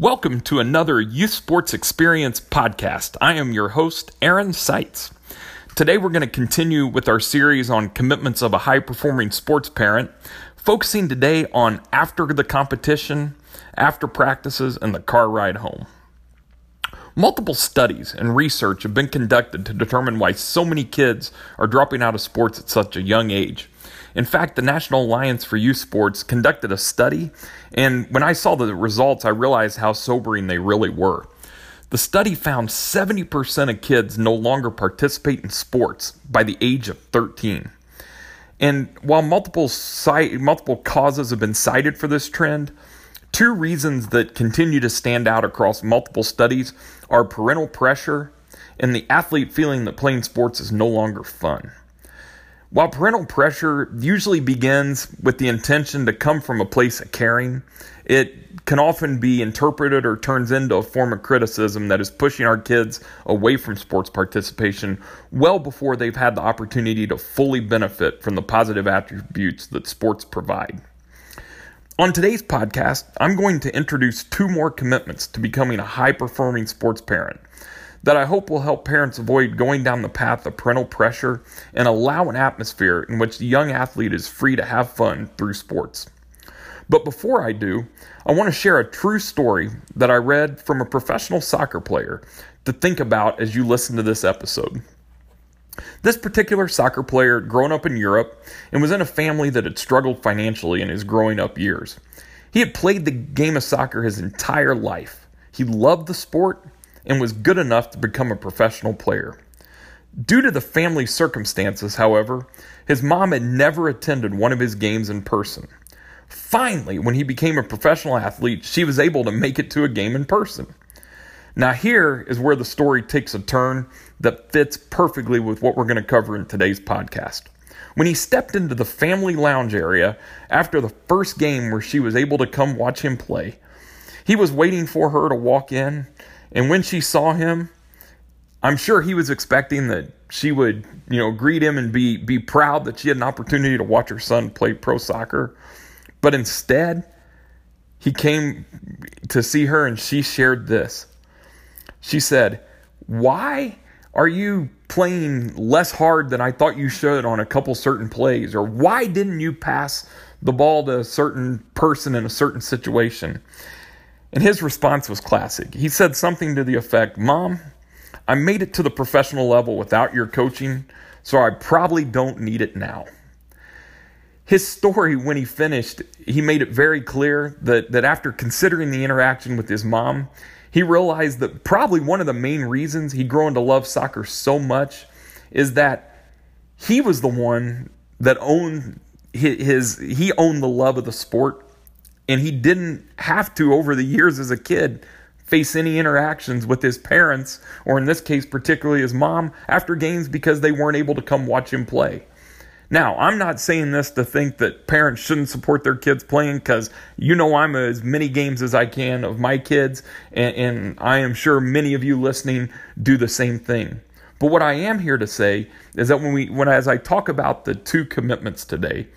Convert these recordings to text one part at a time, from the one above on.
Welcome to another Youth Sports Experience podcast. I am your host, Aaron Seitz. Today, we're going to continue with our series on commitments of a high performing sports parent, focusing today on after the competition, after practices, and the car ride home. Multiple studies and research have been conducted to determine why so many kids are dropping out of sports at such a young age. In fact, the National Alliance for Youth Sports conducted a study, and when I saw the results, I realized how sobering they really were. The study found 70% of kids no longer participate in sports by the age of 13. And while multiple, multiple causes have been cited for this trend, two reasons that continue to stand out across multiple studies are parental pressure and the athlete feeling that playing sports is no longer fun. While parental pressure usually begins with the intention to come from a place of caring, it can often be interpreted or turns into a form of criticism that is pushing our kids away from sports participation well before they've had the opportunity to fully benefit from the positive attributes that sports provide. On today's podcast, I'm going to introduce two more commitments to becoming a high performing sports parent that I hope will help parents avoid going down the path of parental pressure and allow an atmosphere in which the young athlete is free to have fun through sports. But before I do, I want to share a true story that I read from a professional soccer player to think about as you listen to this episode. This particular soccer player had grown up in Europe and was in a family that had struggled financially in his growing up years. He had played the game of soccer his entire life. He loved the sport and was good enough to become a professional player. Due to the family circumstances, however, his mom had never attended one of his games in person. Finally, when he became a professional athlete, she was able to make it to a game in person. Now, here is where the story takes a turn that fits perfectly with what we're going to cover in today's podcast. When he stepped into the family lounge area after the first game where she was able to come watch him play, he was waiting for her to walk in and when she saw him, I'm sure he was expecting that she would, you know, greet him and be be proud that she had an opportunity to watch her son play pro soccer. But instead, he came to see her and she shared this. She said, "Why are you playing less hard than I thought you should on a couple certain plays or why didn't you pass the ball to a certain person in a certain situation?" And his response was classic. He said something to the effect Mom, I made it to the professional level without your coaching, so I probably don't need it now. His story, when he finished, he made it very clear that, that after considering the interaction with his mom, he realized that probably one of the main reasons he'd grown to love soccer so much is that he was the one that owned his, his he owned the love of the sport and he didn't have to over the years as a kid face any interactions with his parents or in this case particularly his mom after games because they weren't able to come watch him play. Now i'm not saying this to think that parents shouldn't support their kids playing because you know i'm as many games as i can of my kids and, and i am sure many of you listening do the same thing. But what i am here to say is that when we when as i talk about the two commitments today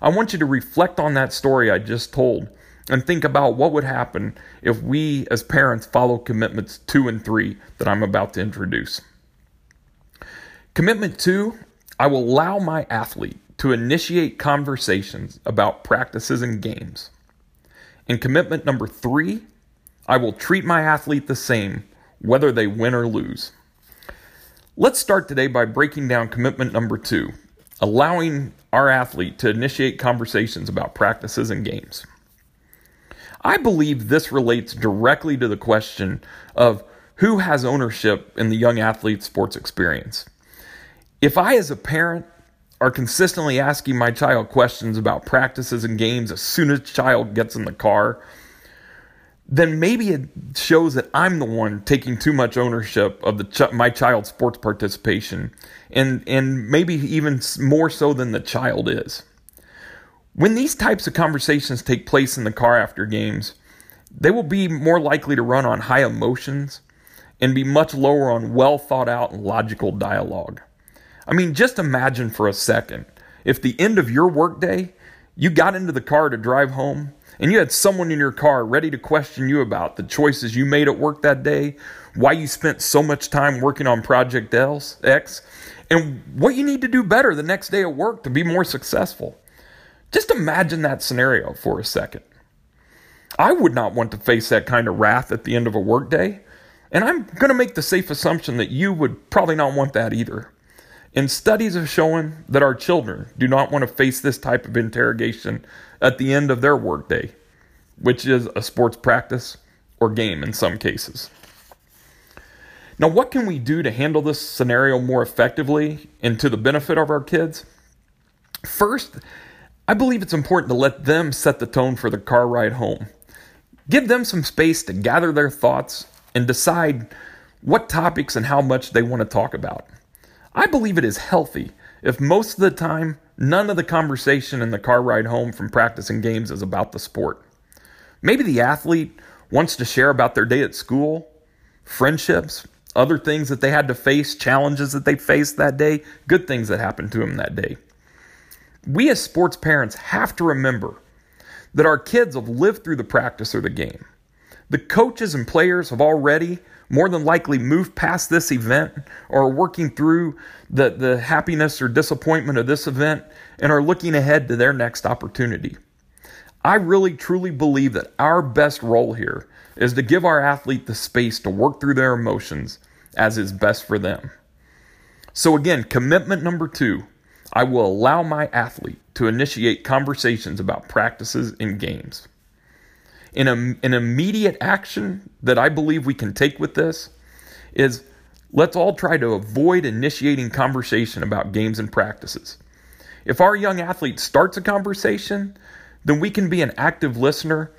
i want you to reflect on that story i just told and think about what would happen if we as parents follow commitments two and three that I'm about to introduce. Commitment two I will allow my athlete to initiate conversations about practices and games. And commitment number three I will treat my athlete the same whether they win or lose. Let's start today by breaking down commitment number two allowing our athlete to initiate conversations about practices and games. I believe this relates directly to the question of who has ownership in the young athlete's sports experience. If I, as a parent, are consistently asking my child questions about practices and games as soon as child gets in the car, then maybe it shows that I'm the one taking too much ownership of the ch- my child's sports participation, and and maybe even more so than the child is. When these types of conversations take place in the car after games, they will be more likely to run on high emotions and be much lower on well thought out and logical dialogue. I mean, just imagine for a second if the end of your workday you got into the car to drive home and you had someone in your car ready to question you about the choices you made at work that day, why you spent so much time working on Project X, and what you need to do better the next day at work to be more successful. Just imagine that scenario for a second. I would not want to face that kind of wrath at the end of a workday, and I'm going to make the safe assumption that you would probably not want that either. And studies have shown that our children do not want to face this type of interrogation at the end of their workday, which is a sports practice or game in some cases. Now, what can we do to handle this scenario more effectively and to the benefit of our kids? First, I believe it's important to let them set the tone for the car ride home. Give them some space to gather their thoughts and decide what topics and how much they want to talk about. I believe it is healthy if most of the time none of the conversation in the car ride home from practicing games is about the sport. Maybe the athlete wants to share about their day at school, friendships, other things that they had to face, challenges that they faced that day, good things that happened to them that day. We as sports parents have to remember that our kids have lived through the practice or the game. The coaches and players have already more than likely moved past this event or are working through the, the happiness or disappointment of this event and are looking ahead to their next opportunity. I really truly believe that our best role here is to give our athlete the space to work through their emotions as is best for them. So, again, commitment number two I will allow my athlete to initiate conversations about practices and games. In an immediate action that I believe we can take with this is let's all try to avoid initiating conversation about games and practices. If our young athlete starts a conversation, then we can be an active listener,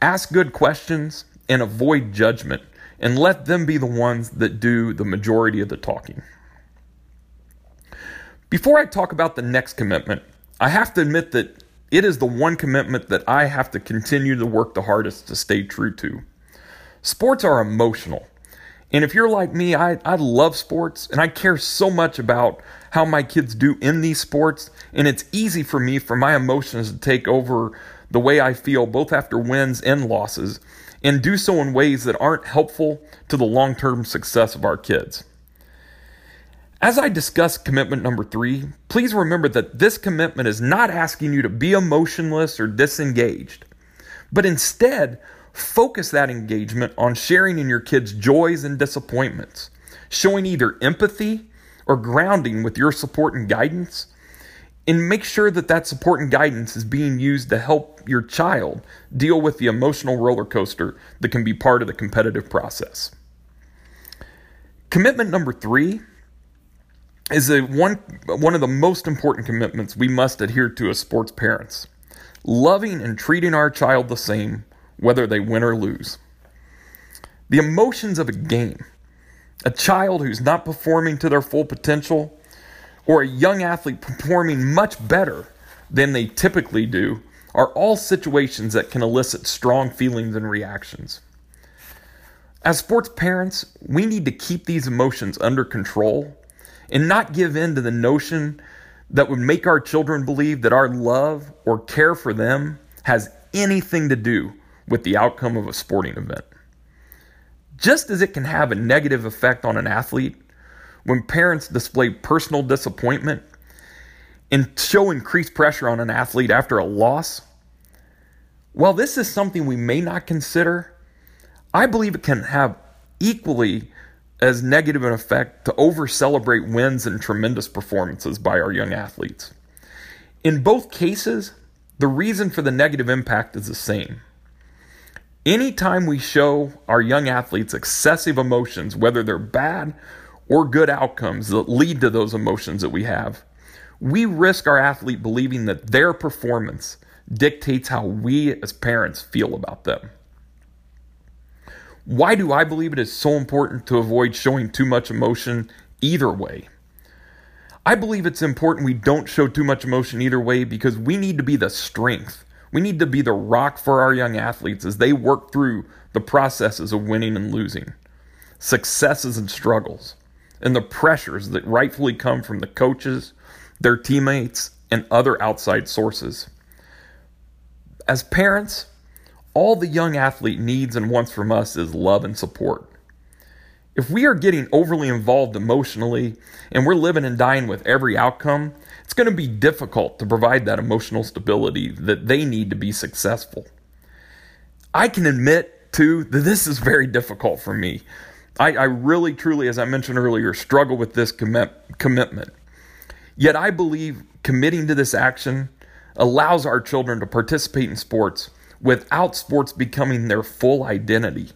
ask good questions, and avoid judgment, and let them be the ones that do the majority of the talking. Before I talk about the next commitment, I have to admit that it is the one commitment that I have to continue to work the hardest to stay true to. Sports are emotional. And if you're like me, I, I love sports and I care so much about how my kids do in these sports. And it's easy for me for my emotions to take over the way I feel, both after wins and losses, and do so in ways that aren't helpful to the long term success of our kids. As I discuss commitment number three, please remember that this commitment is not asking you to be emotionless or disengaged, but instead focus that engagement on sharing in your kids' joys and disappointments, showing either empathy or grounding with your support and guidance, and make sure that that support and guidance is being used to help your child deal with the emotional roller coaster that can be part of the competitive process. Commitment number three is a one one of the most important commitments we must adhere to as sports parents. Loving and treating our child the same whether they win or lose. The emotions of a game, a child who's not performing to their full potential, or a young athlete performing much better than they typically do, are all situations that can elicit strong feelings and reactions. As sports parents, we need to keep these emotions under control and not give in to the notion that would make our children believe that our love or care for them has anything to do with the outcome of a sporting event. Just as it can have a negative effect on an athlete when parents display personal disappointment and show increased pressure on an athlete after a loss, while this is something we may not consider, I believe it can have equally as negative an effect to over celebrate wins and tremendous performances by our young athletes. In both cases, the reason for the negative impact is the same. Anytime we show our young athletes excessive emotions, whether they're bad or good outcomes that lead to those emotions that we have, we risk our athlete believing that their performance dictates how we as parents feel about them. Why do I believe it is so important to avoid showing too much emotion either way? I believe it's important we don't show too much emotion either way because we need to be the strength. We need to be the rock for our young athletes as they work through the processes of winning and losing, successes and struggles, and the pressures that rightfully come from the coaches, their teammates, and other outside sources. as parents, all the young athlete needs and wants from us is love and support. If we are getting overly involved emotionally and we're living and dying with every outcome, it's going to be difficult to provide that emotional stability that they need to be successful. I can admit, too, that this is very difficult for me. I, I really, truly, as I mentioned earlier, struggle with this commit, commitment. Yet I believe committing to this action allows our children to participate in sports without sports becoming their full identity.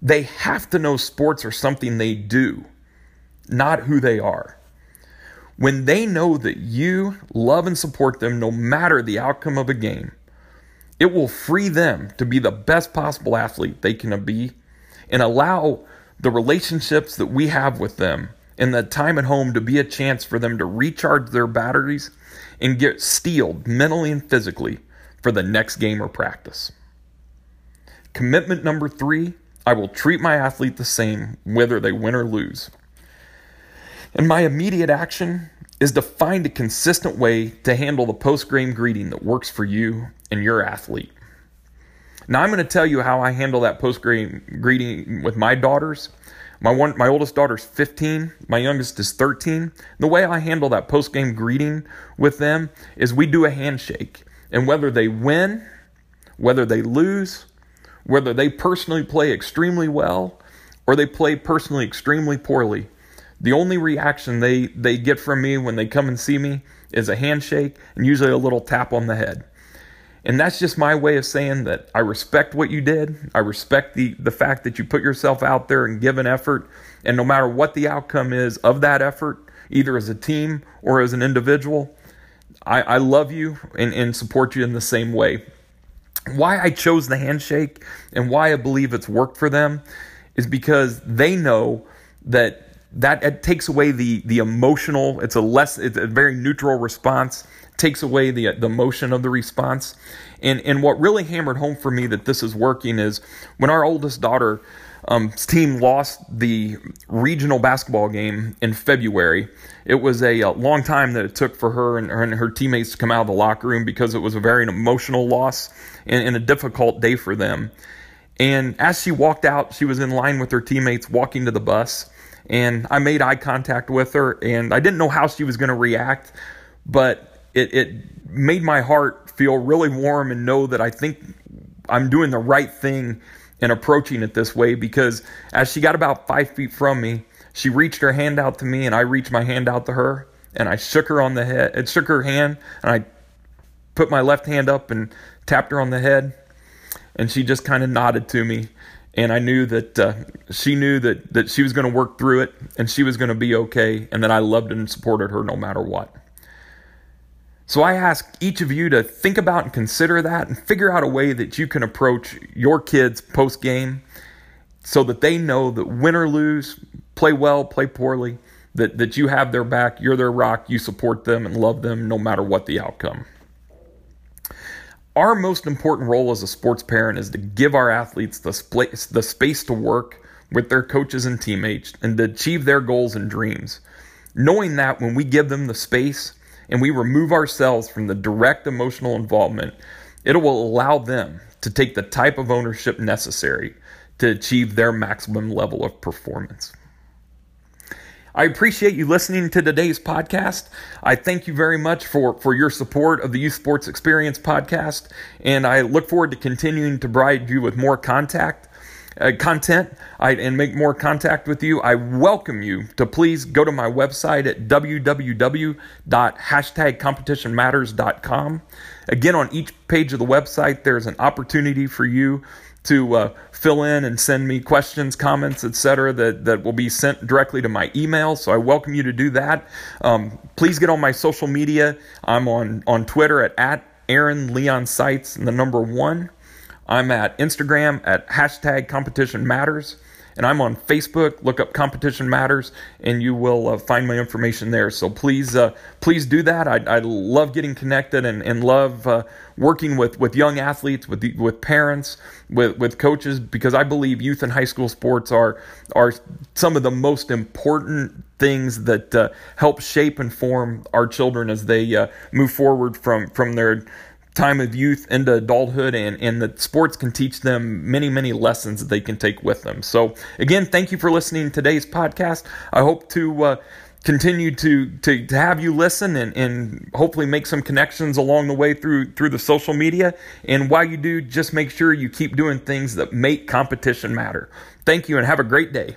They have to know sports are something they do, not who they are. When they know that you love and support them no matter the outcome of a game, it will free them to be the best possible athlete they can be and allow the relationships that we have with them and the time at home to be a chance for them to recharge their batteries and get steeled mentally and physically for the next game or practice. Commitment number three I will treat my athlete the same whether they win or lose. And my immediate action is to find a consistent way to handle the post game greeting that works for you and your athlete. Now, I'm going to tell you how I handle that post game greeting with my daughters. My one, my oldest daughter's 15. My youngest is 13. The way I handle that post game greeting with them is we do a handshake, and whether they win, whether they lose, whether they personally play extremely well or they play personally extremely poorly. The only reaction they, they get from me when they come and see me is a handshake and usually a little tap on the head. And that's just my way of saying that I respect what you did. I respect the, the fact that you put yourself out there and give an effort. And no matter what the outcome is of that effort, either as a team or as an individual, I, I love you and, and support you in the same way. Why I chose the handshake and why I believe it's worked for them is because they know that that it takes away the the emotional it's a less it's a very neutral response takes away the the emotion of the response. And and what really hammered home for me that this is working is when our oldest daughter um, team lost the regional basketball game in February. It was a, a, long time that it took for her and, her and, her teammates to come out of the locker room because it was a very emotional loss and, and a difficult day for them. And as she walked out, she was in line with her teammates walking to the bus. And I made eye contact with her, and I didn't know how she was going to react, but it, it made my heart feel really warm and know that I think I'm doing the right thing in approaching it this way because as she got about five feet from me, she reached her hand out to me, and I reached my hand out to her, and I shook her on the head, it shook her hand, and I put my left hand up and tapped her on the head, and she just kind of nodded to me. And I knew that uh, she knew that, that she was going to work through it and she was going to be okay, and that I loved and supported her no matter what. So I ask each of you to think about and consider that and figure out a way that you can approach your kids post game so that they know that win or lose, play well, play poorly, that, that you have their back, you're their rock, you support them and love them no matter what the outcome. Our most important role as a sports parent is to give our athletes the, sp- the space to work with their coaches and teammates and to achieve their goals and dreams. Knowing that when we give them the space and we remove ourselves from the direct emotional involvement, it will allow them to take the type of ownership necessary to achieve their maximum level of performance. I appreciate you listening to today's podcast. I thank you very much for, for your support of the Youth Sports Experience podcast, and I look forward to continuing to provide you with more contact. Uh, content I, and make more contact with you, I welcome you to please go to my website at www.hashtagcompetitionmatters.com. Again, on each page of the website, there's an opportunity for you to uh, fill in and send me questions, comments, etc. That that will be sent directly to my email. So I welcome you to do that. Um, please get on my social media. I'm on on Twitter at at Aaron Leon Seitz and the number one. I'm at Instagram at hashtag Competition Matters and I'm on Facebook. Look up Competition Matters, and you will uh, find my information there. So please, uh, please do that. I, I love getting connected and, and love uh, working with, with young athletes, with the, with parents, with with coaches, because I believe youth and high school sports are are some of the most important things that uh, help shape and form our children as they uh, move forward from from their time of youth into adulthood and, and that sports can teach them many, many lessons that they can take with them. So again, thank you for listening to today's podcast. I hope to, uh, continue to, to, to have you listen and, and hopefully make some connections along the way through through the social media. And while you do, just make sure you keep doing things that make competition matter. Thank you and have a great day.